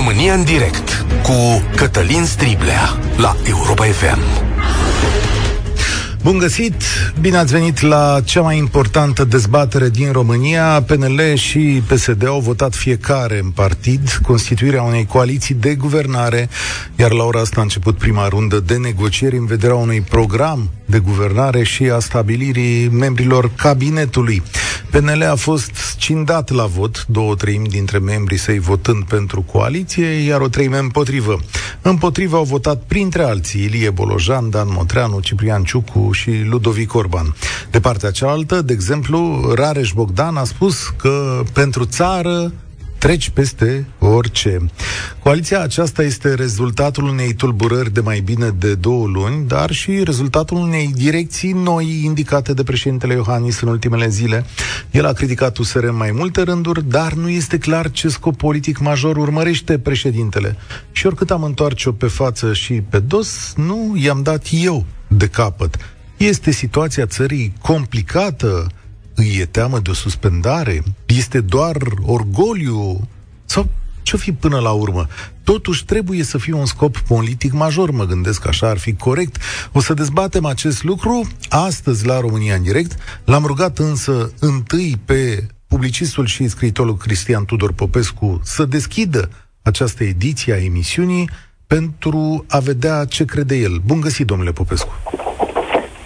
România în direct cu Cătălin Striblea la Europa FM. Bun găsit! Bine ați venit la cea mai importantă dezbatere din România. PNL și PSD au votat fiecare în partid constituirea unei coaliții de guvernare, iar la ora asta a început prima rundă de negocieri în vederea unui program de guvernare și a stabilirii membrilor cabinetului. PNL a fost scindat la vot, două treimi dintre membrii săi votând pentru coaliție, iar o treime împotrivă. Împotrivă au votat printre alții Ilie Bolojan, Dan Motreanu, Ciprian Ciucu și Ludovic Orban. De partea cealaltă, de exemplu, Rareș Bogdan a spus că pentru țară treci peste orice. Coaliția aceasta este rezultatul unei tulburări de mai bine de două luni, dar și rezultatul unei direcții noi indicate de președintele Iohannis în ultimele zile. El a criticat USR în mai multe rânduri, dar nu este clar ce scop politic major urmărește președintele. Și oricât am întoarce-o pe față și pe dos, nu i-am dat eu de capăt. Este situația țării complicată, îi e teamă de o suspendare? Este doar orgoliu? Sau ce fi până la urmă? Totuși trebuie să fie un scop politic major, mă gândesc așa ar fi corect. O să dezbatem acest lucru astăzi la România în direct. L-am rugat însă întâi pe publicistul și scriitorul Cristian Tudor Popescu să deschidă această ediție a emisiunii pentru a vedea ce crede el. Bun găsit, domnule Popescu!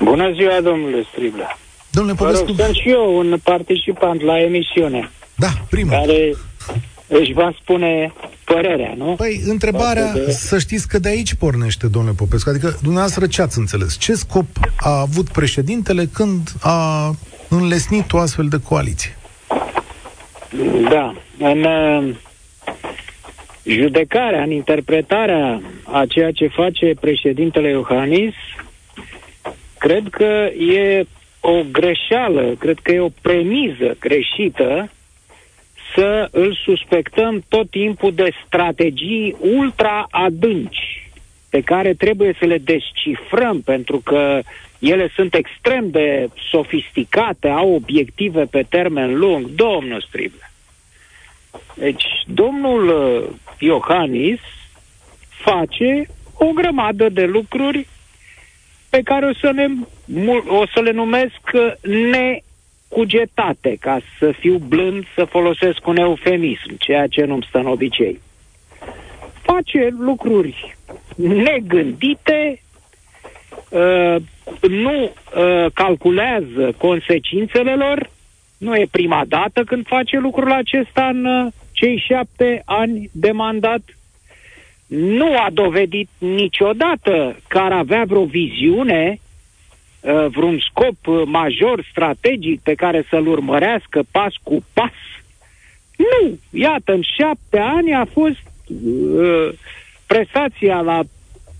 Bună ziua, domnule Striblea! Domnule Popescu... Rog, sunt și eu un participant la emisiune. Da, primul. Care își va spune părerea, nu? Păi, întrebarea, de... să știți că de aici pornește, domnule Popescu. Adică, dumneavoastră ce ați înțeles? Ce scop a avut președintele când a înlesnit o astfel de coaliție? Da, în uh, judecarea, în interpretarea a ceea ce face președintele Iohannis, cred că e o greșeală, cred că e o premiză greșită să îl suspectăm tot timpul de strategii ultra adânci pe care trebuie să le descifrăm pentru că ele sunt extrem de sofisticate, au obiective pe termen lung. Domnul Strible. Deci, domnul uh, Iohannis face o grămadă de lucruri pe care o să, ne, o să le numesc uh, necugetate, ca să fiu blând, să folosesc un eufemism, ceea ce nu-mi stă în obicei. Face lucruri negândite, uh, nu uh, calculează consecințele lor, nu e prima dată când face lucrul acesta în uh, cei șapte ani de mandat nu a dovedit niciodată că ar avea vreo viziune, uh, vreun scop uh, major, strategic, pe care să-l urmărească pas cu pas. Nu! Iată, în șapte ani a fost uh, prestația la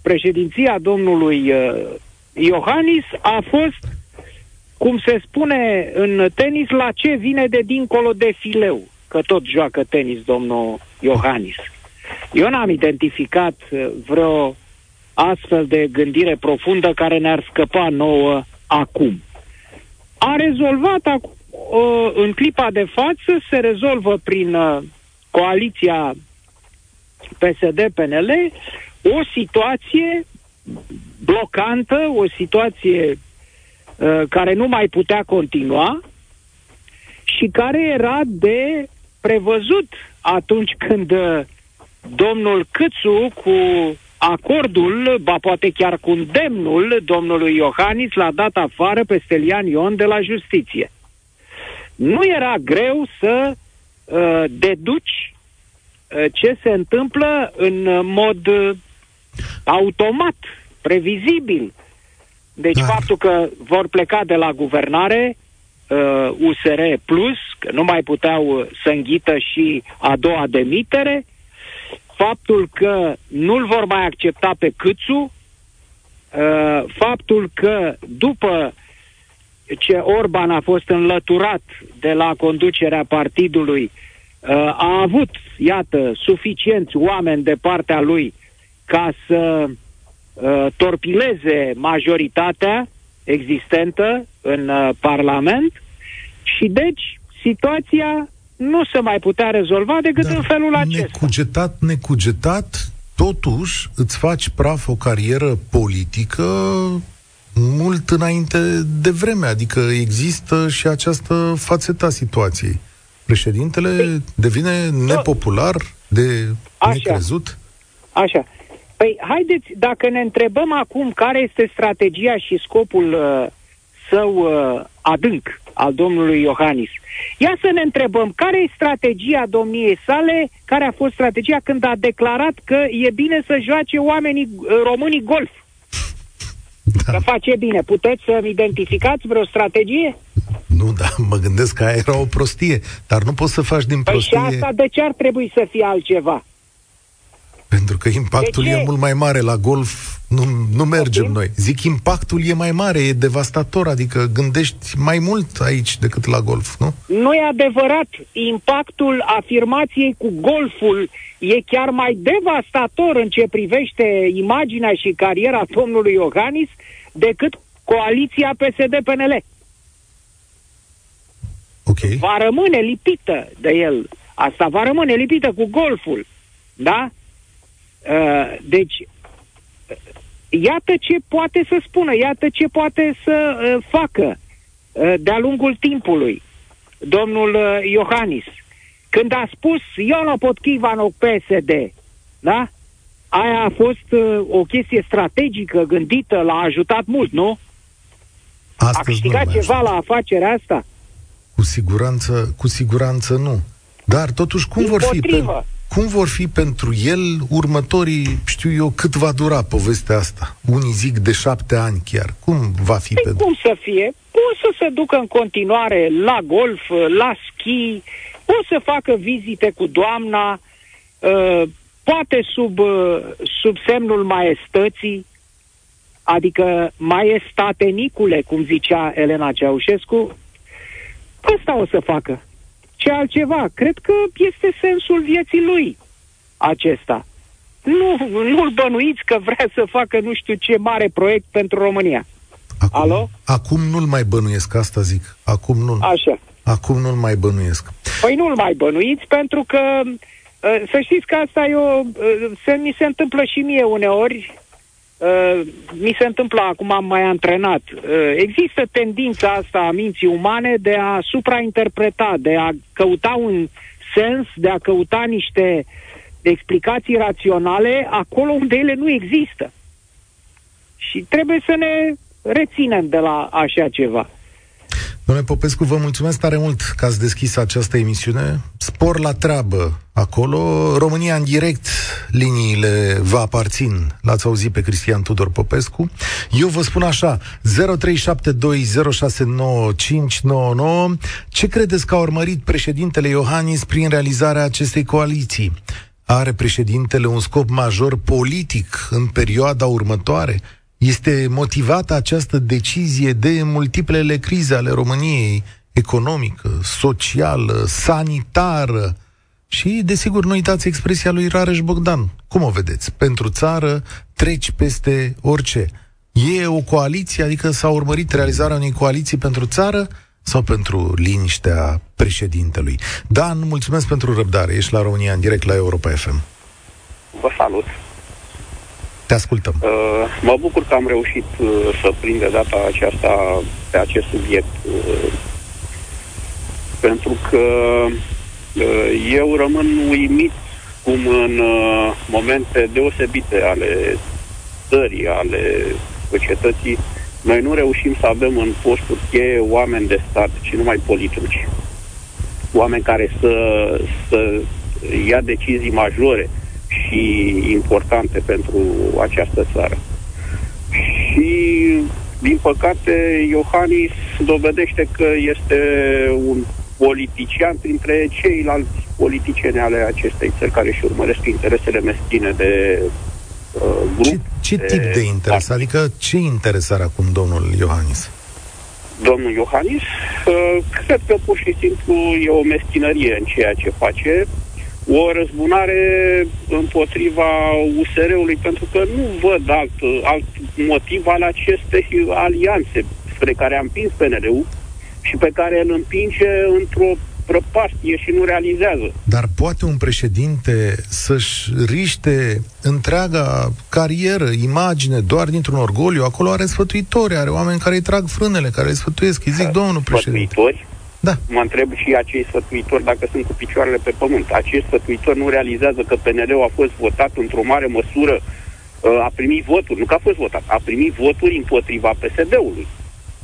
președinția domnului uh, Iohannis a fost, cum se spune în tenis, la ce vine de dincolo de fileu, că tot joacă tenis domnul Iohannis. Eu n-am identificat uh, vreo astfel de gândire profundă care ne-ar scăpa nouă acum. A rezolvat acum, uh, în clipa de față, se rezolvă prin uh, coaliția PSD-PNL o situație blocantă, o situație care nu mai putea continua și care era de prevăzut atunci când domnul Câțu cu acordul, ba poate chiar cu demnul domnului Iohannis l-a dat afară pe Stelian Ion de la justiție. Nu era greu să uh, deduci uh, ce se întâmplă în mod uh, automat, previzibil. Deci da. faptul că vor pleca de la guvernare uh, USR Plus, că nu mai puteau să înghită și a doua demitere, faptul că nu-l vor mai accepta pe Câțu, uh, faptul că după ce Orban a fost înlăturat de la conducerea partidului, uh, a avut, iată, suficienți oameni de partea lui ca să uh, torpileze majoritatea existentă în uh, Parlament și deci situația nu se mai putea rezolva decât Dar în felul acesta. Necugetat, necugetat, totuși îți faci praf o carieră politică mult înainte de vreme, adică există și această fațetă a situației. Președintele devine nepopular, de Așa. necrezut? Așa. Păi, haideți, dacă ne întrebăm acum care este strategia și scopul uh, său uh, adânc al domnului Iohannis, ia să ne întrebăm care e strategia domniei sale, care a fost strategia când a declarat că e bine să joace oamenii uh, românii golf. Da. Că face bine. Puteți să-mi identificați vreo strategie? Nu, da, mă gândesc că aia era o prostie, dar nu poți să faci din Păi și prostie, asta de ce ar trebui să fie altceva? Pentru că impactul De ce? e mult mai mare la golf, nu, nu mergem Poftim? noi. Zic, impactul e mai mare, e devastator, adică gândești mai mult aici decât la golf, nu? Nu e adevărat. Impactul afirmației cu golful e chiar mai devastator în ce privește imaginea și cariera domnului Iohannis decât coaliția PSD-PNL. Ok. Va rămâne lipită de el. Asta va rămâne lipită cu golful. Da? Uh, deci, uh, iată ce poate să spună, iată ce poate să uh, facă uh, de-a lungul timpului domnul uh, Iohannis. Când a spus Iono Potchivanov PSD, da? Aia a fost uh, o chestie strategică, gândită, l-a ajutat mult, nu? A Astăzi nu câștigat mai ceva așa. la afacerea asta? Cu siguranță, cu siguranță nu. Dar totuși cum vor fi Dimpotrivă. pe, cum vor fi pentru el următorii, știu eu, cât va dura povestea asta? Unii zic de șapte ani chiar. Cum va fi Păi pentru... cum să fie? Poți să se ducă în continuare la golf, la schi, poți să facă vizite cu doamna, uh, poate sub, uh, sub semnul maestății, adică maestatenicule, cum zicea Elena Ceaușescu, ăsta o să facă. Ce altceva? Cred că este sensul vieții lui acesta. Nu, nu-l bănuiți că vrea să facă nu știu ce mare proiect pentru România. Acum, Alo? acum nu-l mai bănuiesc, asta zic. Acum nu Așa. Acum nu-l mai bănuiesc. Păi nu-l mai bănuiți pentru că uh, să știți că asta e o, uh, se, mi se întâmplă și mie uneori. Uh, mi se întâmplă, acum am mai antrenat. Uh, există tendința asta a minții umane de a suprainterpreta, de a căuta un sens, de a căuta niște explicații raționale acolo unde ele nu există. Și trebuie să ne reținem de la așa ceva. Domnule Popescu, vă mulțumesc tare mult că ați deschis această emisiune. Spor la treabă acolo. România în direct, liniile vă aparțin. L-ați auzit pe Cristian Tudor Popescu. Eu vă spun așa, 0372069599. Ce credeți că a urmărit președintele Iohannis prin realizarea acestei coaliții? Are președintele un scop major politic în perioada următoare? Este motivată această decizie de multiplele crize ale României, economică, socială, sanitară și, desigur, nu uitați expresia lui Rareș Bogdan. Cum o vedeți? Pentru țară treci peste orice. E o coaliție, adică s-a urmărit realizarea unei coaliții pentru țară sau pentru liniștea președintelui? Dan, mulțumesc pentru răbdare. Ești la România în direct la Europa FM. Vă salut. Te ascultăm. Uh, mă bucur că am reușit uh, să prind de data aceasta pe acest subiect. Uh, pentru că uh, eu rămân uimit cum în uh, momente deosebite ale țării, ale societății, noi nu reușim să avem în posturi cheie oameni de stat, ci numai politici. Oameni care să, să ia decizii majore și importante pentru această țară. Și, din păcate, Iohannis dovedește că este un politician printre ceilalți politicieni ale acestei țări care își urmăresc interesele meschine de uh, grup. Ce, ce tip de interes? Adică ce interes are acum domnul Iohannis? Domnul Iohannis, uh, cred că pur și simplu e o meschinărie în ceea ce face, o răzbunare împotriva USR-ului, pentru că nu văd alt, alt motiv al acestei alianțe spre care a împins PNL-ul și pe care îl împinge într-o prăpastie și nu realizează. Dar poate un președinte să-și riște întreaga carieră, imagine, doar dintr-un orgoliu? Acolo are sfătuitori, are oameni care îi trag frânele, care îi sfătuiesc. Îi zic, domnul președinte. Sfătuitori? Da. Mă întreb și acei sfătuitori dacă sunt cu picioarele pe pământ. Acești sfătuitori nu realizează că PNL-ul a fost votat într-o mare măsură, uh, a primit voturi, nu că a fost votat, a primit voturi împotriva PSD-ului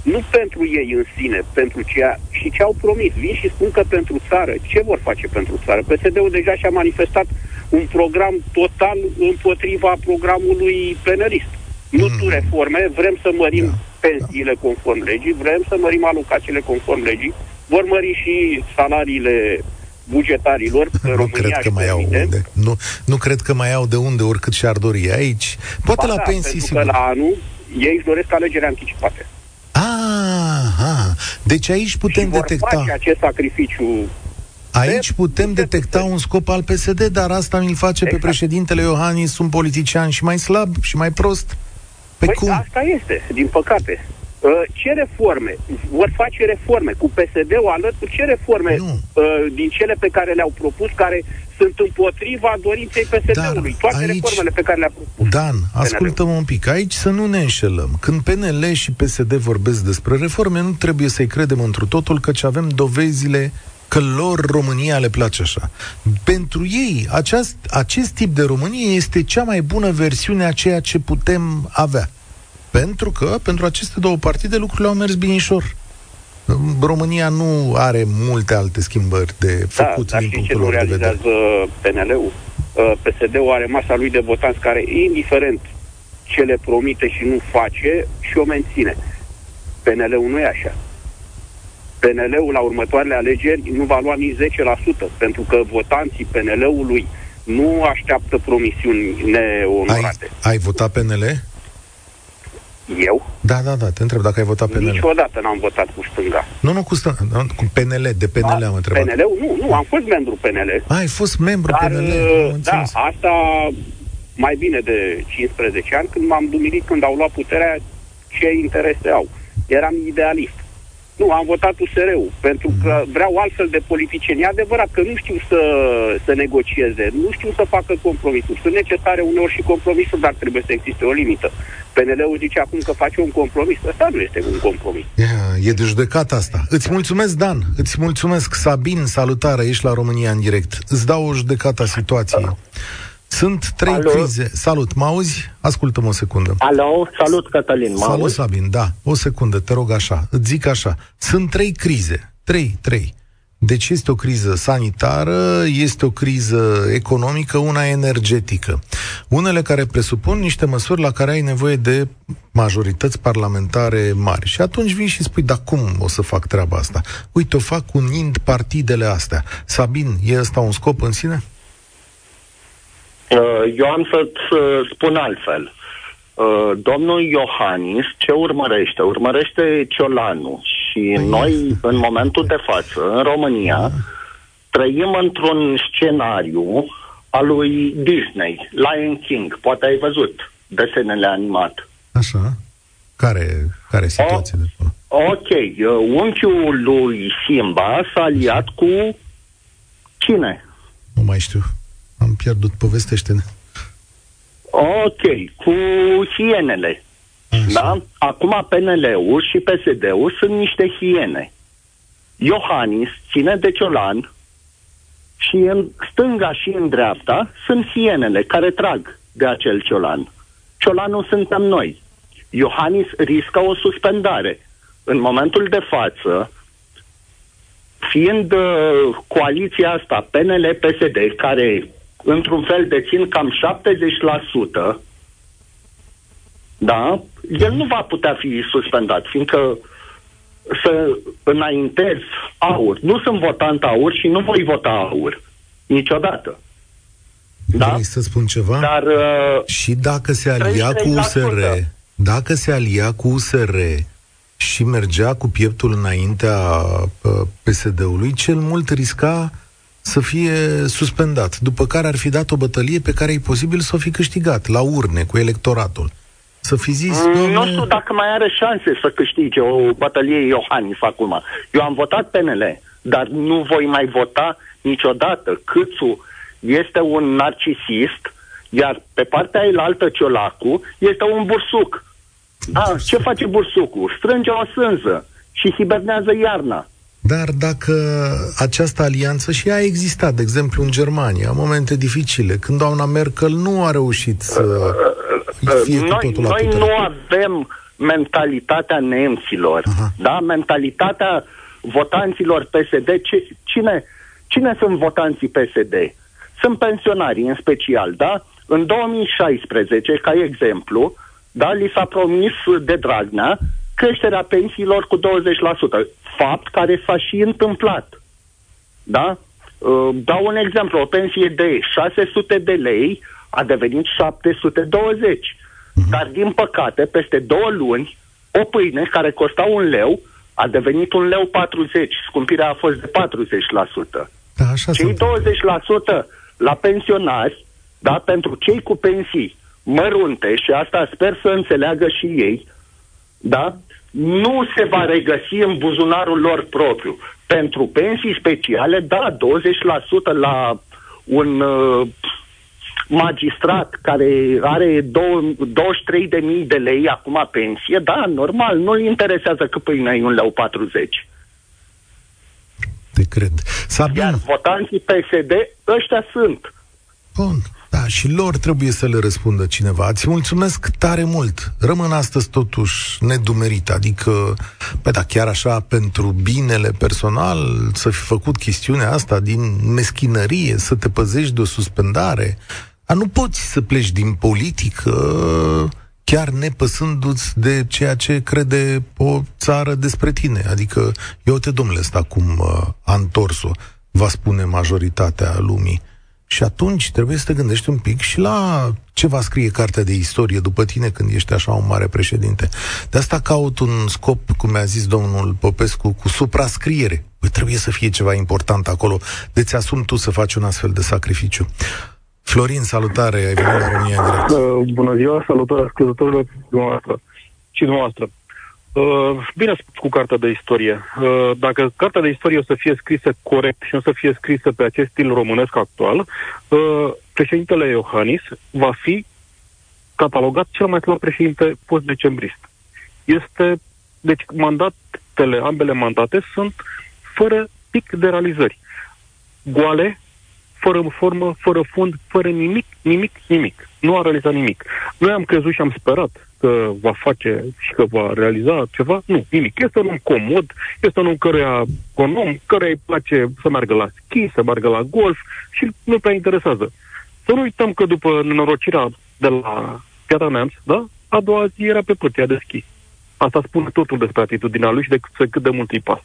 nu pentru ei în sine, pentru ceea și ce au promis. Vin și spun că pentru țară. Ce vor face pentru țară? PSD-ul deja și-a manifestat un program total împotriva programului plenarist. Nu mm. tu reforme, vrem să mărim da. pensiile conform legii, vrem să mărim alocațiile conform legii, vor mări și salariile bugetarilor. Nu România cred că mai au unde. Nu, nu cred că mai au de unde, oricât și-ar dori aici. Poate ba la da, pensii, sigur. că la anul ei își doresc alegeri anticipate. Aha, deci aici putem și detecta... face acest sacrificiu Aici putem detecta un scop al PSD, dar asta mi-l face exact. pe președintele Iohannis un politician și mai slab și mai prost. Pe păi cum? asta este, din păcate. Uh, ce reforme? Vor face reforme cu PSD-ul alături? Ce reforme nu. Uh, din cele pe care le-au propus, care sunt împotriva dorinței PSD-ului? Toate aici, reformele pe care le-a propus. Dan, ascultă-mă un pic. Aici să nu ne înșelăm. Când PNL și PSD vorbesc despre reforme, nu trebuie să-i credem întru totul, căci avem dovezile că lor România le place așa. Pentru ei, aceast, acest tip de Românie este cea mai bună versiune a ceea ce putem avea. Pentru că, pentru aceste două partide, lucrurile au mers binișor. România nu are multe alte schimbări de da, făcut da, din punctul lor de vedere. PNL-ul? Uh, PSD-ul are masa lui de votanți care, indiferent ce le promite și nu face, și o menține. PNL-ul nu e așa. PNL-ul la următoarele alegeri nu va lua nici 10%, pentru că votanții PNL-ului nu așteaptă promisiuni neonorate. Ai, ai votat PNL? Eu? Da, da, da, te întreb dacă ai votat PNL. Niciodată n-am votat cu stânga. Nu, nu cu stânga, cu PNL, de PNL am întrebat. PNL-ul? Nu, nu, am fost membru PNL. A, ai fost membru dar, PNL, uh, Da, asta mai bine de 15 ani, când m-am dumirit când au luat puterea, ce interese au. Eram idealist. Nu, am votat USR-ul, pentru mhm. că vreau altfel de politicieni. E adevărat că nu știu să, să negocieze, nu știu să facă compromisuri. Sunt necesare uneori și compromisuri, dar trebuie să existe o limită. PNL-ul zice acum că face un compromis. Asta nu este un compromis. Yeah, e de judecat asta. Îți mulțumesc, Dan. Îți mulțumesc, Sabin. Salutare, ești la România în direct. Îți dau o judecată a situației. Sunt trei Alo? crize. Salut, mă auzi? Ascultă-mă o secundă. Alo, salut Cătălin, mă Salut, auzi? Sabin, da. O secundă, te rog așa. Îți zic așa. Sunt trei crize. Trei, trei. Deci este o criză sanitară, este o criză economică, una energetică. Unele care presupun niște măsuri la care ai nevoie de majorități parlamentare mari. Și atunci vii și spui, dar cum o să fac treaba asta? Uite, o fac unind partidele astea. Sabin, e ăsta un scop în sine? Uh, eu am să-ți uh, spun altfel. Uh, domnul Iohannis ce urmărește? Urmărește Ciolanu și păi, noi, în momentul de față, în România, trăim într-un scenariu al lui Disney, Lion King. Poate ai văzut desenele animate. Așa. Care, care situație o, de Ok. Unchiul lui Simba s-a aliat cu cine? Nu mai știu. Am pierdut, povestește-ne. Ok, cu hienele. Așa. Da? Acum PNL-ul și PSD-ul sunt niște hiene. Iohannis ține de ciolan și în stânga și în dreapta sunt hienele care trag de acel ciolan. Ciolanul suntem noi. Iohannis riscă o suspendare. În momentul de față, fiind uh, coaliția asta PNL-PSD, care într-un fel dețin cam 70%, da, el nu va putea fi suspendat, fiindcă să înaintez aur. Nu sunt votant aur și nu voi vota aur. Niciodată. Da? Vrei să spun ceva? Dar, uh, și dacă se alia cu USR, dacă se alia cu USR și mergea cu pieptul înaintea uh, PSD-ului, cel mult risca să fie suspendat, după care ar fi dat o bătălie pe care e posibil să o fi câștigat, la urne, cu electoratul. Să fi zis... Mm, nu știu dacă mai are șanse să câștige o bătălie Iohannis acum. Eu am votat PNL, dar nu voi mai vota niciodată. Câțu este un narcisist, iar pe partea elaltă Ciolacu este un bursuc. A, ce face bursucul? Strânge o sânză și hibernează iarna. Dar dacă această alianță și a existat, de exemplu, în Germania, în momente dificile, când doamna Merkel nu a reușit să fie noi, cu totul la noi putere. nu avem mentalitatea nemților, Aha. da? Mentalitatea votanților PSD. Ce, cine, cine sunt votanții PSD? Sunt pensionarii în special, da? În 2016, ca exemplu, da, li s-a promis de Dragnea creșterea pensiilor cu 20%, fapt care s-a și întâmplat. Da? Uh, Dau un exemplu, o pensie de 600 de lei a devenit 720. Dar, din păcate, peste două luni, o pâine care costa un leu a devenit un leu 40. Scumpirea a fost de 40%. Da, așa se Cei întâmplă. 20% la pensionari, da, pentru cei cu pensii mărunte, și asta sper să înțeleagă și ei, da, nu se va regăsi în buzunarul lor propriu. Pentru pensii speciale, da, 20% la un uh, magistrat care are dou- 23.000 de lei acum pensie, da, normal, nu-l interesează că pâinea e un leu 40. Te cred. Sabin, Iar votanții PSD, ăștia sunt. Bun. Da, și lor trebuie să le răspundă cineva. Îți mulțumesc tare mult. Rămân astăzi totuși nedumerit, adică, pe da, chiar așa, pentru binele personal, să fi făcut chestiunea asta din meschinărie, să te păzești de o suspendare. A, nu poți să pleci din politică chiar nepăsându-ți de ceea ce crede o țară despre tine. Adică, eu te domnule ăsta cum uh, a întors-o, va spune majoritatea lumii. Și atunci trebuie să te gândești un pic și la ce va scrie cartea de istorie după tine când ești așa un mare președinte. De asta caut un scop, cum mi-a zis domnul Popescu, cu suprascriere. Păi trebuie să fie ceva important acolo. De ți asumi tu să faci un astfel de sacrificiu. Florin, salutare, ai venit la România în direct. Uh, bună ziua, salutare ascultătorilor dumneavoastră și dumneavoastră. Uh, bine spus cu cartea de istorie. Uh, dacă cartea de istorie o să fie scrisă corect și o să fie scrisă pe acest stil românesc actual, uh, președintele Iohannis va fi catalogat cel mai slab președinte post-decembrist. Este, deci mandatele, ambele mandate sunt fără pic de realizări. Goale, fără formă, fără fond, fără nimic, nimic, nimic. Nu a realizat nimic. Noi am crezut și am sperat că va face și că va realiza ceva. Nu, nimic. Este un om comod, este un om căruia, un om căruia îi place să meargă la schi, să meargă la golf și nu prea interesează. Să nu uităm că după nenorocirea de la Piatra Neamț, da? A doua zi era pe pârtia de schi. Asta spune totul despre atitudinea lui și de cât de mult îi pas.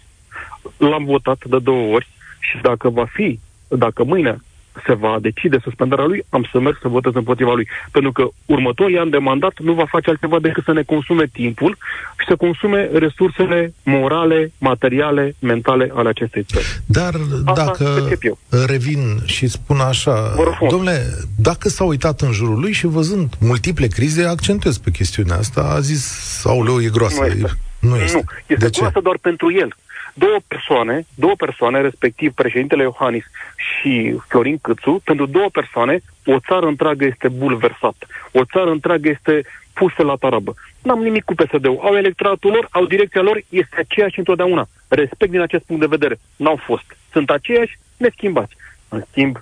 L-am votat de două ori și dacă va fi, dacă mâine se va decide suspendarea lui, am să merg să votez împotriva lui. Pentru că următorii ani de mandat nu va face altceva decât să ne consume timpul și să consume resursele morale, materiale, mentale ale acestei țări. Dar Asta dacă percep eu. revin și spun așa, Vă rog frumos. domnule, dacă s-a uitat în jurul lui și văzând multiple crize, accentuez pe chestiunea asta, a zis, aoleu, e groasă. Nu este. Nu este. Nu, este de ce? groasă doar pentru el. Două persoane, două persoane, respectiv președintele Iohannis și Florin Câțu, pentru două persoane, o țară întreagă este bulversată. O țară întreagă este pusă la tarabă. N-am nimic cu PSD-ul. Au electoratul lor, au direcția lor, este aceeași întotdeauna. Respect din acest punct de vedere. N-au fost. Sunt aceiași, neschimbați. În schimb,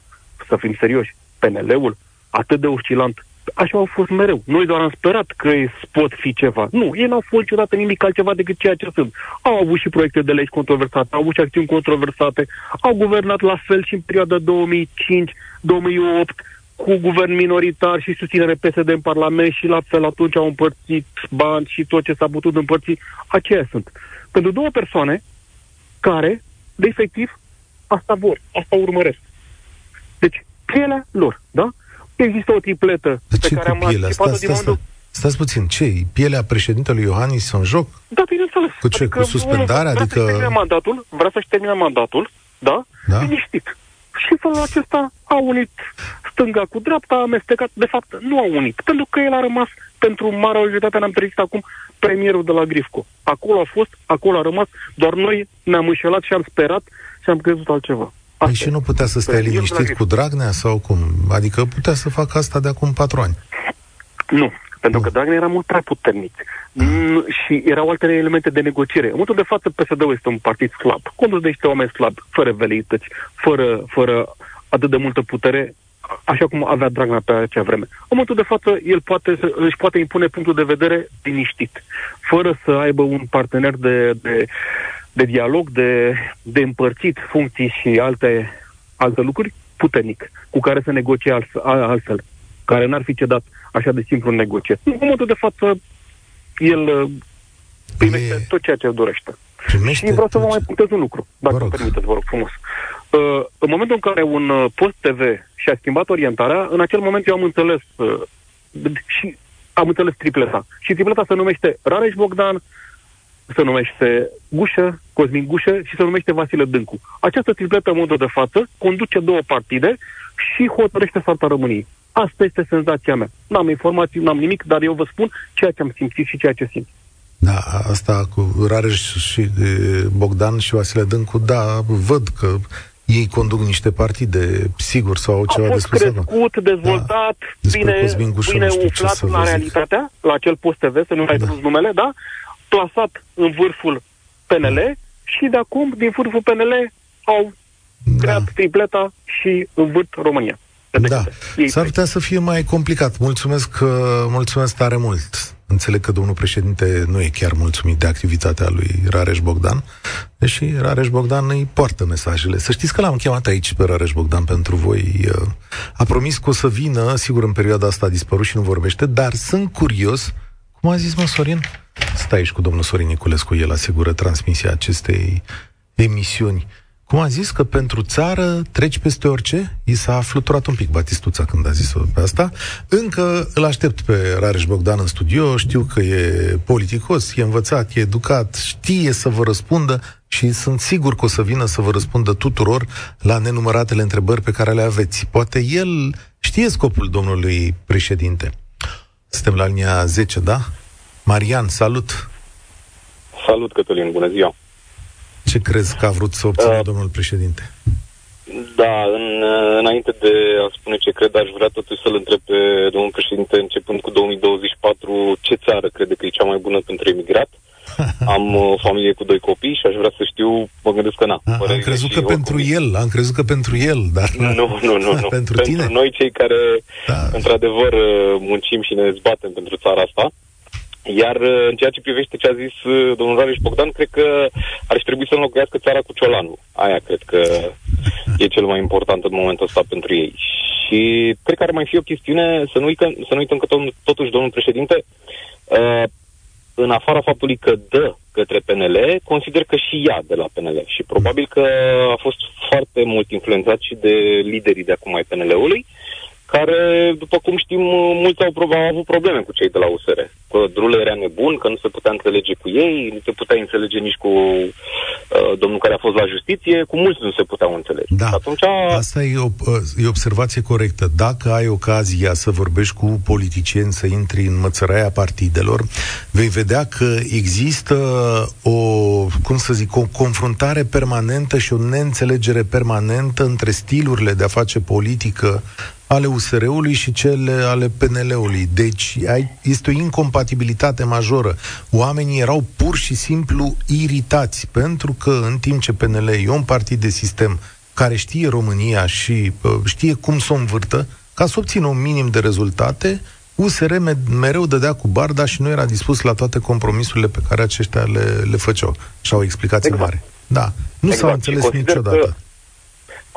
să fim serioși, PNL-ul, atât de oscilant, așa au fost mereu. Noi doar am sperat că ei pot fi ceva. Nu, ei n-au fost niciodată nimic altceva decât ceea ce sunt. Au avut și proiecte de legi controversate, au avut și acțiuni controversate, au guvernat la fel și în perioada 2005-2008 cu guvern minoritar și susținere PSD în Parlament și la fel atunci au împărțit bani și tot ce s-a putut împărți. Aceia sunt. Pentru două persoane care, de efectiv, asta vor, asta urmăresc. Deci, pielea lor, da? Există o tripletă De pe ce care cu am pielea? anticipat-o Stați, din stați, momentul... stați. Stați puțin, ce Pielea președintelui Iohannis în joc? Da, bineînțeles. Cu ce? Cu suspendarea? Vrea Adică- să-și termine mandatul, vrea să-și termine mandatul, da? Da. Liniștit. Și în felul acesta a unit stânga cu dreapta, a amestecat. De fapt, nu a unit, pentru că el a rămas pentru marea majoritate, ne-am trezit acum, premierul de la Grifco. Acolo a fost, acolo a rămas, doar noi ne-am înșelat și am sperat și am crezut altceva. Păi și nu putea să stai liniștit cu Dragnea sau cum? Adică putea să facă asta de acum patru ani. Nu, pentru că Dragnea era mult prea puternic. Mm, și erau alte elemente de negociere. În momentul de față, PSD-ul este un partid slab, condus de niște oameni slabi, fără veleități, fără, fără atât de multă putere, așa cum avea Dragnea pe acea vreme. În momentul de față, el poate, își poate impune punctul de vedere liniștit, fără să aibă un partener de, de, de dialog, de, de împărțit funcții și alte, alte lucruri puternic, cu care să negocie altfel, care n-ar fi cedat așa de simplu în negocieri. În momentul de față, el uh, primește e... tot ceea ce dorește. Primește și vreau să vă mai punctez un lucru, dacă îmi permiteți, vă rog frumos. Uh, în momentul în care un uh, post TV și-a schimbat orientarea, în acel moment eu am înțeles uh, și am înțeles tripleta. Și tripleta se numește Rareș Bogdan, se numește Gușă, Cosmin Gușă și se numește Vasile Dâncu. Această tripletă în modul de față conduce două partide și hotărăște soarta României. Asta este senzația mea. N-am informații, n-am nimic, dar eu vă spun ceea ce am simțit și ceea ce simt. Da, asta cu Rareș și Bogdan și Vasile Dâncu, da, văd că ei conduc niște partide, sigur, sau au ceva de spus. A fost crescut, dezvoltat, da. bine, bine umflat la realitatea, la acel post TV, să nu mai da. spus numele, da? Plasat în vârful PNL da. și de acum, din vârful PNL, au da. creat tripleta și învârt România. Da, s-ar putea să fie mai complicat. Mulțumesc, uh, mulțumesc tare mult. Înțeleg că domnul președinte nu e chiar mulțumit de activitatea lui Rareș Bogdan, deși Rareș Bogdan îi poartă mesajele. Să știți că l-am chemat aici pe Rareș Bogdan pentru voi. Uh, a promis că o să vină, sigur în perioada asta a dispărut și nu vorbește, dar sunt curios, cum a zis mă Sorin? Stai aici cu domnul Sorin Niculescu, el asigură transmisia acestei emisiuni. Cum a zis că pentru țară treci peste orice? I s-a fluturat un pic Batistuța când a zis-o pe asta. Încă îl aștept pe Rareș Bogdan în studio, știu că e politicos, e învățat, e educat, știe să vă răspundă și sunt sigur că o să vină să vă răspundă tuturor la nenumăratele întrebări pe care le aveți. Poate el știe scopul domnului președinte. Suntem la linia 10, da? Marian, salut! Salut, Cătălin, bună ziua! Ce crezi că a vrut să obțină uh, domnul președinte? Da, în, înainte de a spune ce cred, aș vrea totuși să-l întreb pe domnul președinte, începând cu 2024, ce țară crede că e cea mai bună pentru emigrat? Am o familie cu doi copii și aș vrea să știu, mă gândesc că na. A, am crezut că pentru el, am crezut că pentru el, dar... Nu, nu, nu. nu. pentru, pentru tine? noi cei care, da. într-adevăr, muncim și ne zbatem pentru țara asta, iar uh, în ceea ce privește ce a zis uh, domnul Rareș Bogdan, cred că ar trebui să înlocuiască țara cu Ciolanul. Aia cred că e cel mai important în momentul ăsta pentru ei. Și cred că ar mai fi o chestiune, să nu uităm, să nu uităm că totuși domnul președinte, uh, în afara faptului că dă către PNL, consider că și ea de la PNL. Și probabil că a fost foarte mult influențat și de liderii de acum ai PNL-ului, care, după cum știm, mulți au, au avut probleme cu cei de la USR. Că Drule era nebun, că nu se putea înțelege cu ei, nu se putea înțelege nici cu uh, domnul care a fost la justiție, cu mulți nu se puteau înțelege. Da, atunci... asta e o, uh, e observație corectă. Dacă ai ocazia să vorbești cu politicieni, să intri în mățăraia partidelor, vei vedea că există o, cum să zic, o confruntare permanentă și o neînțelegere permanentă între stilurile de a face politică ale USR-ului și cele ale PNL-ului. Deci ai, este o incompatibilitate majoră. Oamenii erau pur și simplu iritați, pentru că în timp ce PNL e un partid de sistem care știe România și uh, știe cum să o învârtă, ca să obțină un minim de rezultate, USR mereu dădea cu barda și nu era dispus la toate compromisurile pe care aceștia le, le făceau. Și au explicații exact. mare. Da. Nu exact. s-a înțeles niciodată. Că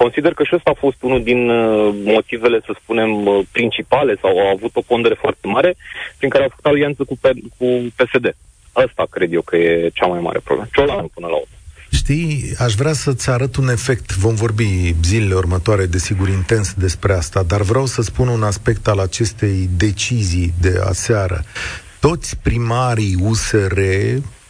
Consider că și ăsta a fost unul din uh, motivele, să spunem, uh, principale sau au avut o pondere foarte mare prin care au făcut alianță cu, cu PSD. Asta cred eu că e cea mai mare problemă. Ciolan până la urmă. Știi, aș vrea să-ți arăt un efect. Vom vorbi zilele următoare, desigur, intens despre asta, dar vreau să spun un aspect al acestei decizii de aseară. Toți primarii USR,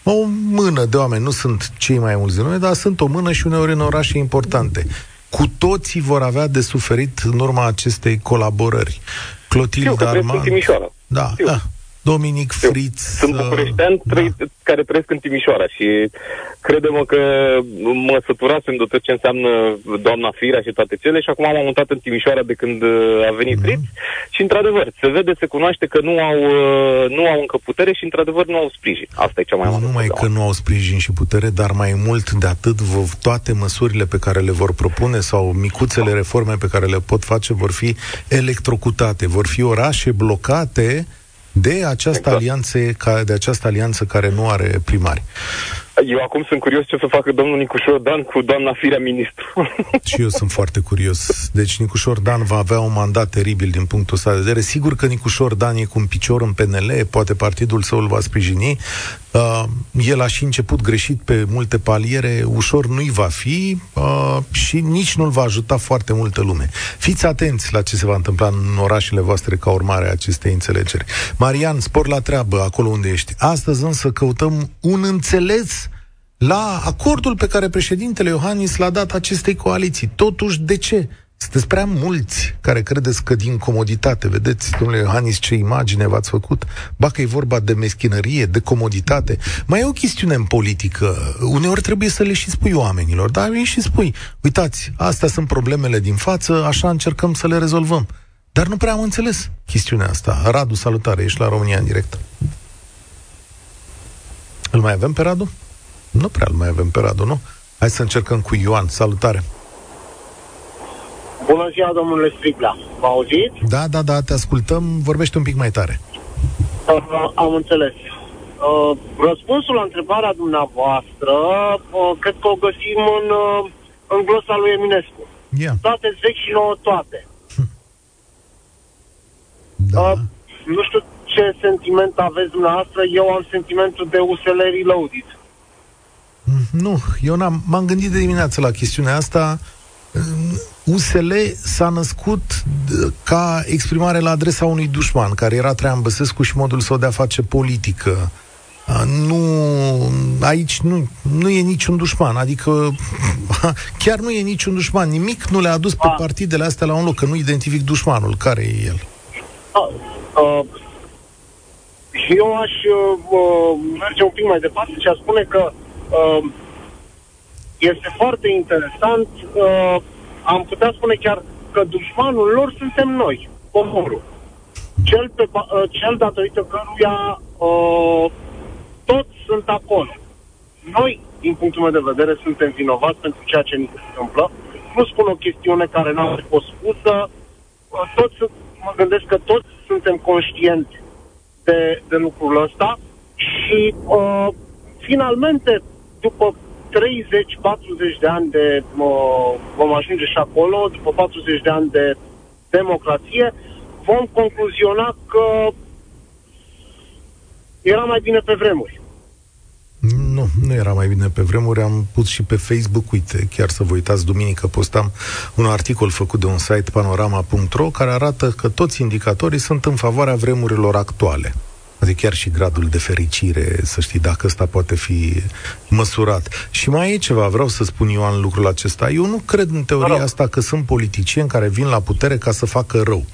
o mână de oameni, nu sunt cei mai mulți din noi, dar sunt o mână și uneori în orașe importante cu toții vor avea de suferit în urma acestei colaborări. Clotilde Armand... Timișoara. Da, da. Dominic Fritz... Sunt uh, bucureștean da. care trăiesc în Timișoara și credem că mă săturasem de tot ce înseamnă doamna Firea și toate cele și acum m-am mutat în Timișoara de când uh, a venit mm-hmm. Fritz și într-adevăr se vede, se cunoaște că nu au, uh, nu au încă putere și într-adevăr nu au sprijin. Asta e cea mai mare. Nu numai că nu au sprijin și putere, dar mai mult de atât toate măsurile pe care le vor propune sau micuțele reforme pe care le pot face vor fi electrocutate, vor fi orașe blocate de această, exact. alianță, de această alianță care nu are primari. Eu acum sunt curios ce să facă domnul Nicușor Dan cu doamna Firea Ministru. Și eu sunt foarte curios. Deci Nicușor Dan va avea un mandat teribil din punctul ăsta de vedere. Sigur că Nicușor Dan e cu un picior în PNL, poate partidul său îl va sprijini. Uh, el a și început greșit pe multe paliere, ușor nu-i va fi uh, și nici nu-l va ajuta foarte multă lume. Fiți atenți la ce se va întâmpla în orașele voastre ca urmare a acestei înțelegeri. Marian, spor la treabă acolo unde ești. Astăzi însă căutăm un înțeles la acordul pe care președintele Iohannis l-a dat acestei coaliții. Totuși, de ce? Sunteți prea mulți care credeți că din comoditate, vedeți, domnule Iohannis, ce imagine v-ați făcut, ba că e vorba de meschinărie, de comoditate. Mai e o chestiune în politică. Uneori trebuie să le și spui oamenilor, dar îi și spui, uitați, astea sunt problemele din față, așa încercăm să le rezolvăm. Dar nu prea am înțeles chestiunea asta. Radu, salutare, ești la România în direct. Îl mai avem pe Radu? Nu prea îl mai avem pe Radu, nu? Hai să încercăm cu Ioan. Salutare! Bună ziua, domnule Stribla. Mă auziți? Da, da, da, te ascultăm. Vorbește un pic mai tare. Uh, am înțeles. Uh, răspunsul la întrebarea dumneavoastră, uh, cred că o găsim în, uh, în glosa lui Eminescu. Yeah. Toate vechi și nouă toate. Da. Uh, nu știu ce sentiment aveți dumneavoastră, eu am sentimentul de USL Reloaded. Mm, nu, eu n-am, m-am gândit de dimineață la chestiunea asta. USL s-a născut ca exprimare la adresa unui dușman, care era Traian Băsescu și modul său de a face politică. Nu, aici nu, nu e niciun dușman, adică chiar nu e niciun dușman. Nimic nu le-a adus pe partidele astea la un loc, că nu identific dușmanul. Care e el? Uh, uh, eu aș uh, merge un pic mai departe și aș spune că uh, este foarte interesant. Uh, am putea spune chiar că dușmanul lor suntem noi, poporul. Cel, pe, uh, cel datorită căruia uh, toți sunt acolo. Noi, din punctul meu de vedere, suntem vinovați pentru ceea ce ni se întâmplă. Nu spun o chestiune care n-a fost spusă. Uh, toți, mă gândesc că toți suntem conștienți de, de lucrul ăsta și uh, finalmente, după 30-40 de ani de uh, vom ajunge și acolo, după 40 de ani de democrație, vom concluziona că era mai bine pe vremuri. Nu, nu era mai bine pe vremuri. Am pus și pe Facebook, uite, chiar să vă uitați, duminică postam un articol făcut de un site panorama.ro care arată că toți indicatorii sunt în favoarea vremurilor actuale. Adică chiar și gradul de fericire, să știi dacă ăsta poate fi măsurat. Și mai e ceva, vreau să spun eu în lucrul acesta. Eu nu cred în teoria asta că sunt politicieni care vin la putere ca să facă rău.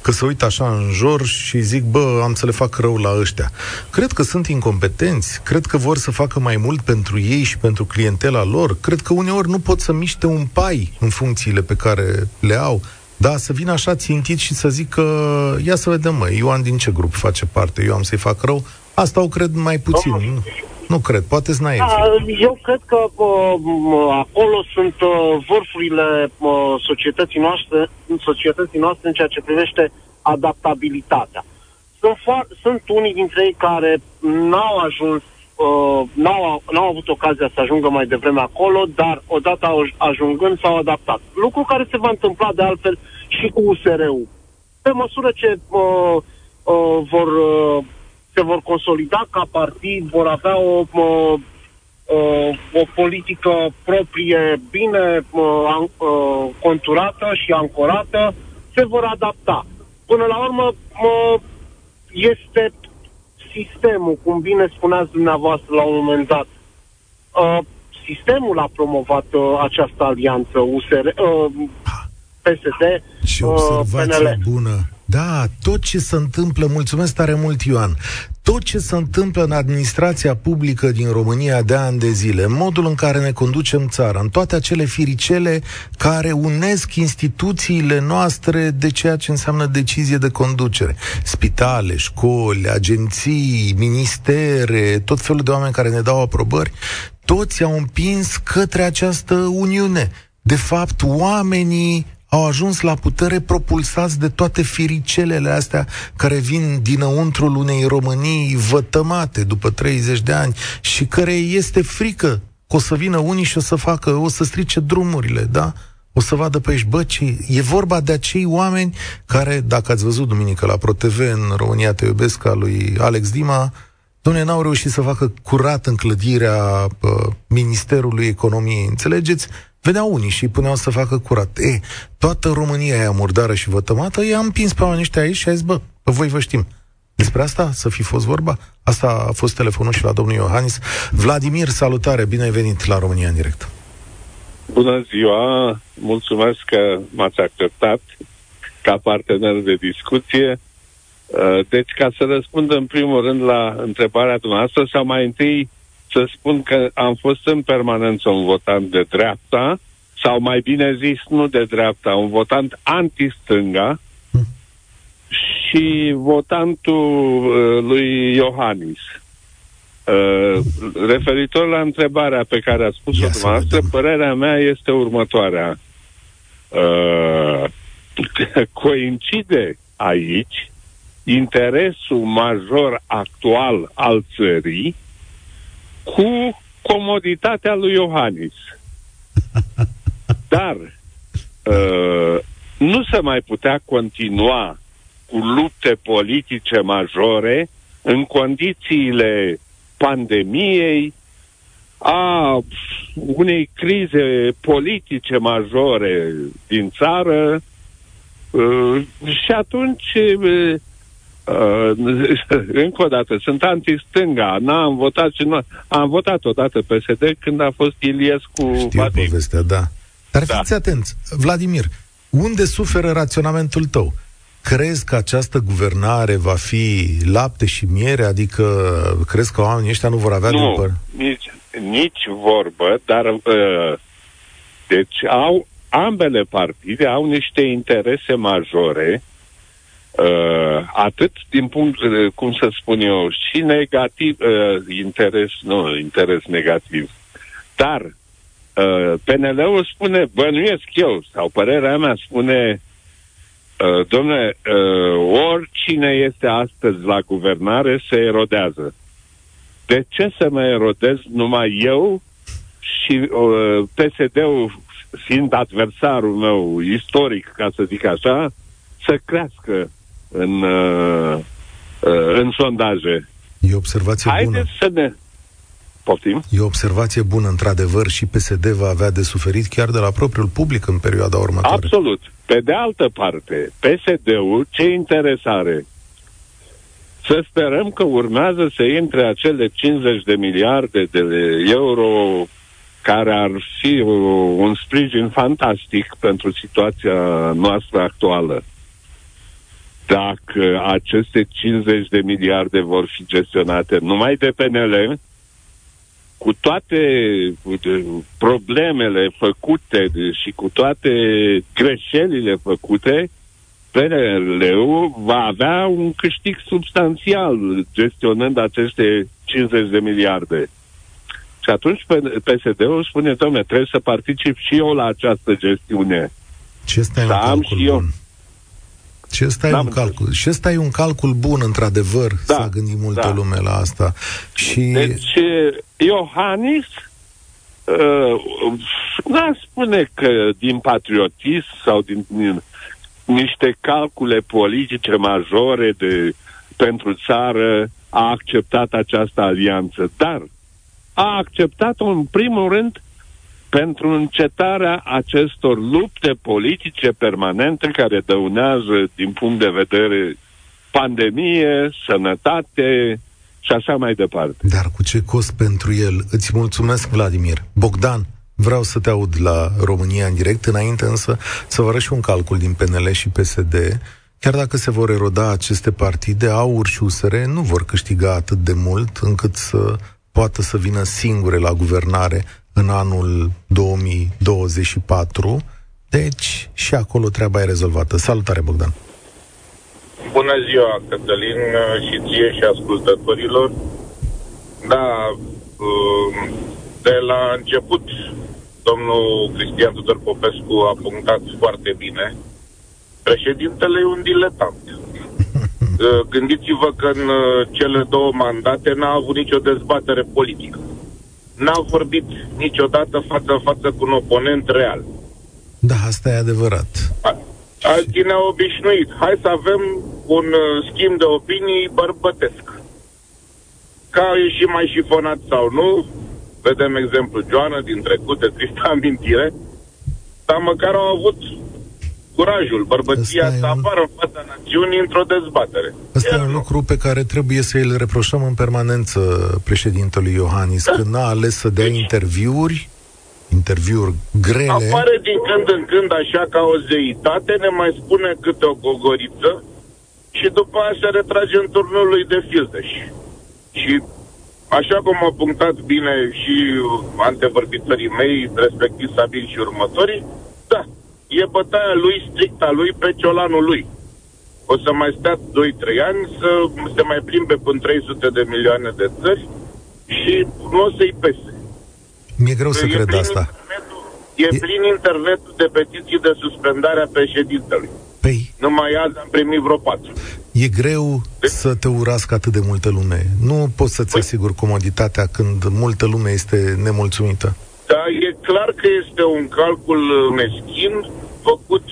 Că să uit așa în jur și zic, bă, am să le fac rău la ăștia. Cred că sunt incompetenți, cred că vor să facă mai mult pentru ei și pentru clientela lor. Cred că uneori nu pot să miște un pai în funcțiile pe care le au. Da, să vină așa țintit și să zic că ia să vedem, mă, Ioan din ce grup face parte, eu am să-i fac rău. Asta o cred mai puțin. Nu, nu cred, poate naiv. Da, eu cred că uh, acolo sunt uh, vârfurile uh, societății, noastre, societății noastre în ceea ce privește adaptabilitatea. Sunt, fo- sunt unii dintre ei care n-au ajuns, uh, n-au, n-au avut ocazia să ajungă mai devreme acolo, dar odată ajungând s-au adaptat. Lucru care se va întâmpla de altfel și cu USR-ul. Pe măsură ce uh, uh, vor, uh, se vor consolida ca partid, vor avea o, uh, uh, o politică proprie bine uh, uh, conturată și ancorată, se vor adapta. Până la urmă, uh, este sistemul, cum bine spuneați dumneavoastră la un moment dat. Uh, sistemul a promovat uh, această alianță USR, uh, PSD, Și observație uh, PNL. bună, Da, tot ce se întâmplă, mulțumesc tare mult, Ioan, tot ce se întâmplă în administrația publică din România de ani de zile, modul în care ne conducem țara, în toate acele firicele care unesc instituțiile noastre de ceea ce înseamnă decizie de conducere. Spitale, școli, agenții, ministere, tot felul de oameni care ne dau aprobări, toți au împins către această uniune. De fapt, oamenii au ajuns la putere propulsați de toate firicelele astea care vin dinăuntrul unei Românii vătămate după 30 de ani și care este frică că o să vină unii și o să facă, o să strice drumurile, da? O să vadă pe aici, bă, ce... e vorba de acei oameni care, dacă ați văzut duminică la ProTV în România Te Iubesc, a lui Alex Dima, Dom'le, n-au reușit să facă curat în clădirea uh, Ministerului Economiei, înțelegeți? Vedeau unii și îi puneau să facă curat. E, toată România aia murdară și vătămată, i-a împins pe oamenii ăștia aici și a zis, bă, pe voi vă știm. Despre asta să fi fost vorba? Asta a fost telefonul și la domnul Iohannis. Vladimir, salutare, bine ai venit la România în direct. Bună ziua, mulțumesc că m-ați acceptat ca partener de discuție. Uh, deci, ca să răspund în primul rând la întrebarea dumneavoastră, sau mai întâi să spun că am fost în permanență un votant de dreapta, sau mai bine zis, nu de dreapta, un votant anti-stânga și votantul uh, lui Iohannis. Uh, referitor la întrebarea pe care a spus-o dumneavoastră, părerea mea este următoarea. Uh, coincide aici interesul major actual al țării cu comoditatea lui Iohannis. Dar uh, nu se mai putea continua cu lupte politice majore în condițiile pandemiei, a unei crize politice majore din țară uh, și atunci uh, Uh, încă o dată, sunt anti-stânga, n-am votat și nu, am votat odată PSD când a fost Iliescu Știu Vadim. povestea, da. Dar da. fiți atenți, Vladimir, unde suferă raționamentul tău? Crezi că această guvernare va fi lapte și miere? Adică crezi că oamenii ăștia nu vor avea nu, după? nici, nici vorbă, dar uh, deci au ambele partide au niște interese majore Uh, atât din punct, uh, cum să spun eu, și negativ, uh, interes, nu, interes negativ. Dar uh, PNL-ul spune, bănuiesc eu, sau părerea mea spune, uh, domne, uh, oricine este astăzi la guvernare se erodează. De ce să mă erodez numai eu și uh, PSD-ul fiind adversarul meu istoric, ca să zic așa, să crească în, uh, uh, în sondaje. E o observație Haideți bună. să ne... Poftim? E o observație bună, într-adevăr, și PSD va avea de suferit chiar de la propriul public în perioada următoare. Absolut. Pe de altă parte, PSD-ul, ce interesare? Să sperăm că urmează să intre acele 50 de miliarde de euro care ar fi un sprijin fantastic pentru situația noastră actuală dacă aceste 50 de miliarde vor fi gestionate numai de PNL, cu toate problemele făcute și cu toate greșelile făcute, PNL-ul va avea un câștig substanțial gestionând aceste 50 de miliarde. Și atunci PSD-ul spune, domnule, trebuie să particip și eu la această gestiune. Ce stai să am și eu. Bun. Și ăsta, e un calcul. și ăsta e un calcul bun, într-adevăr, da, s-a gândit multă da. lume la asta. Și... Deci, Iohannis uh, n-a spune că din patriotism sau din, din niște calcule politice majore de, pentru țară a acceptat această alianță, dar a acceptat-o în primul rând pentru încetarea acestor lupte politice permanente care dăunează din punct de vedere pandemie, sănătate și așa mai departe. Dar cu ce cost pentru el? Îți mulțumesc, Vladimir. Bogdan, vreau să te aud la România în direct, înainte însă să vă arăt și un calcul din PNL și PSD chiar dacă se vor eroda aceste partide, AUR și USR nu vor câștiga atât de mult încât să poată să vină singure la guvernare în anul 2024. Deci, și acolo treaba e rezolvată. Salutare, Bogdan! Bună ziua, Cătălin, și ție și ascultătorilor. Da, um, de la început, domnul Cristian Tudor Popescu a punctat foarte bine. Președintele e un diletant. Uh, gândiți-vă că în uh, cele două mandate n-a avut nicio dezbatere politică. N-a vorbit niciodată față în față cu un oponent real. Da, asta e adevărat. Alții ne-au obișnuit. Hai să avem un uh, schimb de opinii bărbătesc. Ca a ieșit mai șifonat sau nu, vedem exemplu Joana din trecut, de tristă amintire, dar măcar au avut curajul, bărbăția să apară un... în fața națiunii într-o dezbatere. Asta e un lucru pe care trebuie să îl reproșăm în permanență președintelui Iohannis, da. când n-a ales să dea deci, interviuri interviuri grele. Apare din când în când așa ca o zeitate, ne mai spune câte o gogoriță și după aia se retrage în turnul lui de fildeș. Și așa cum au punctat bine și antevorbitorii mei, respectiv Sabin și următorii, da, e bătaia lui, stricta lui, pe ciolanul lui. O să mai stea 2-3 ani să se mai plimbe până 300 de milioane de țări și nu o să-i pese. Mi-e greu să cred asta. E, e plin internetul de petiții de suspendare a președintelui. Păi... Numai azi am primit vreo patru. E greu de? să te urască atât de multă lume. Nu poți să-ți păi... asiguri comoditatea când multă lume este nemulțumită. Da, e clar că este un calcul meschin făcut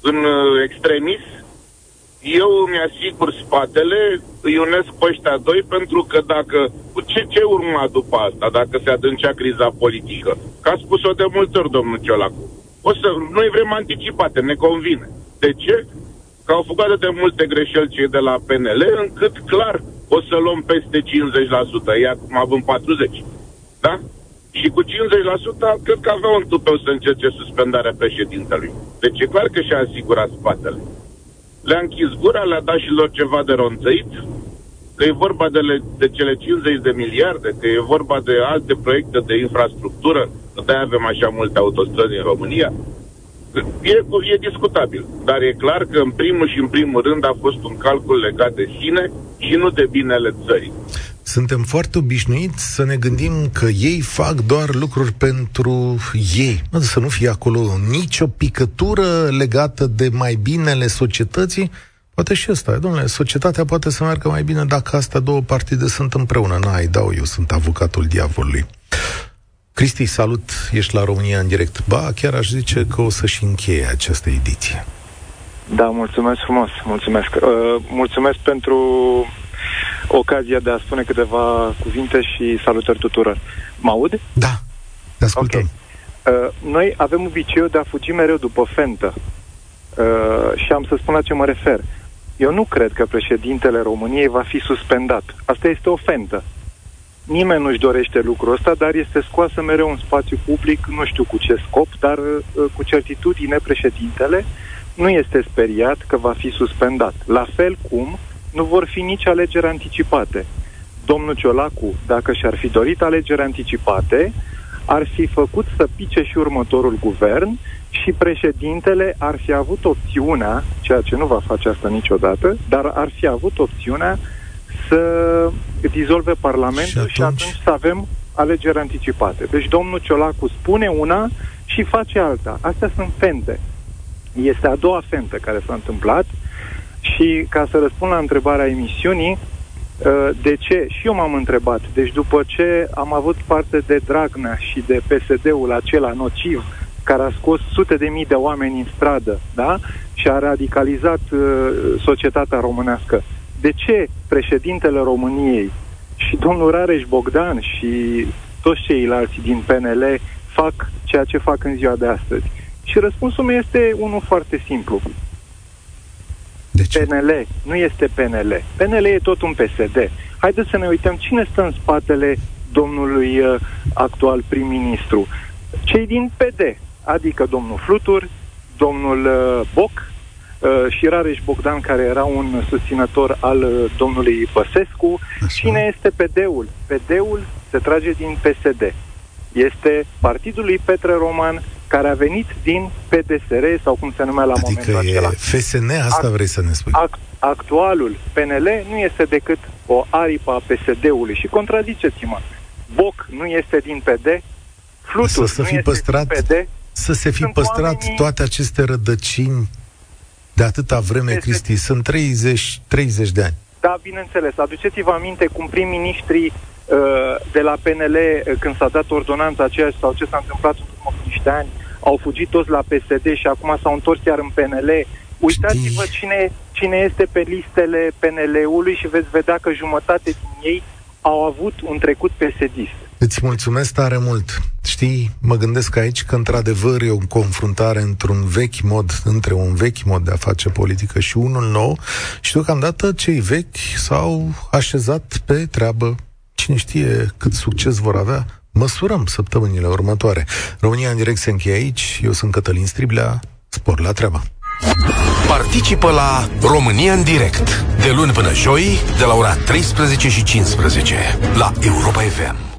în uh, extremis eu îmi asigur spatele, îi unesc pe ăștia doi, pentru că dacă... Ce, ce urma după asta, dacă se adâncea criza politică? Că a spus-o de multe ori domnul Ciolacu. O să, noi vrem anticipate, ne convine. De ce? Că au făcut de multe greșeli cei de la PNL, încât clar o să luăm peste 50%, iar acum avem 40%. Da? Și cu 50% cred că avea un tupeu să încerce suspendarea președintelui. Deci e clar că și-a asigurat spatele le-a închis gura, le-a dat și lor ceva de ronțăit, că e vorba de, le, de cele 50 de miliarde, că e vorba de alte proiecte de infrastructură, că de avem așa multe autostrăzi în România. E, e discutabil, dar e clar că în primul și în primul rând a fost un calcul legat de sine și nu de binele țării. Suntem foarte obișnuiți să ne gândim că ei fac doar lucruri pentru ei. Să nu fie acolo nicio picătură legată de mai binele societății. Poate și ăsta, domnule, societatea poate să meargă mai bine dacă astea două partide sunt împreună. N-ai, dau, eu sunt avocatul diavolului. Cristi, salut, ești la România în direct. Ba, chiar aș zice că o să-și încheie această ediție. Da, mulțumesc frumos, mulțumesc. Uh, mulțumesc pentru ocazia de a spune câteva cuvinte și salutări tuturor. Mă aud? Da, te ascultăm. Okay. Uh, noi avem obiceiul de a fugi mereu după fentă. Uh, și am să spun la ce mă refer. Eu nu cred că președintele României va fi suspendat. Asta este o fentă. Nimeni nu-și dorește lucrul ăsta, dar este scoasă mereu în spațiu public, nu știu cu ce scop, dar uh, cu certitudine președintele nu este speriat că va fi suspendat. La fel cum nu vor fi nici alegeri anticipate. Domnul Ciolacu, dacă și-ar fi dorit alegeri anticipate, ar fi făcut să pice și următorul guvern și președintele ar fi avut opțiunea, ceea ce nu va face asta niciodată, dar ar fi avut opțiunea să dizolve Parlamentul și atunci, și atunci să avem alegeri anticipate. Deci domnul Ciolacu spune una și face alta. Astea sunt fente. Este a doua fentă care s-a întâmplat și ca să răspund la întrebarea emisiunii, uh, de ce? Și eu m-am întrebat. Deci după ce am avut parte de Dragnea și de PSD-ul acela nociv, care a scos sute de mii de oameni în stradă, da? Și a radicalizat uh, societatea românească. De ce președintele României și domnul Rareș Bogdan și toți ceilalți din PNL fac ceea ce fac în ziua de astăzi? Și răspunsul meu este unul foarte simplu. De ce? PNL, nu este PNL. PNL e tot un PSD. Haideți să ne uităm cine stă în spatele domnului uh, actual prim-ministru. Cei din PD, adică domnul Flutur, domnul uh, Boc, uh, și Rareș Bogdan, care era un susținător al uh, domnului Băsescu. Așa. Cine este PD-ul? PD-ul se trage din PSD. Este partidul lui Petre Roman, care a venit din PDSR sau cum se numea la adică momentul acela. FSN, asta Act, vrei să ne spui? Act, actualul PNL nu este decât o aripă a PSD-ului și contraziceți-mă. Boc nu este din PD, Flutur să, să fi păstrat, PD, să se fi păstrat oamenii... toate aceste rădăcini de atâta vreme, este... Cristi. Sunt 30, 30 de ani. Da, bineînțeles. Aduceți-vă aminte cum prim-ministrii uh, de la PNL, uh, când s-a dat ordonanța aceea sau ce s-a întâmplat în urmă cu niște ani, au fugit toți la PSD și acum s-au întors chiar în PNL. Uitați-vă cine, cine este pe listele PNL-ului și veți vedea că jumătate din ei au avut un trecut PSD. Îți mulțumesc tare mult. Știi, mă gândesc aici că într-adevăr e o confruntare într-un vechi mod, între un vechi mod de a face politică și unul nou și deocamdată cei vechi s-au așezat pe treabă. Cine știe cât succes vor avea, măsurăm săptămânile următoare. România în direct se încheie aici. Eu sunt Cătălin Striblea. Spor la treabă. Participă la România în direct de luni până joi de la ora 13 și 15 la Europa FM.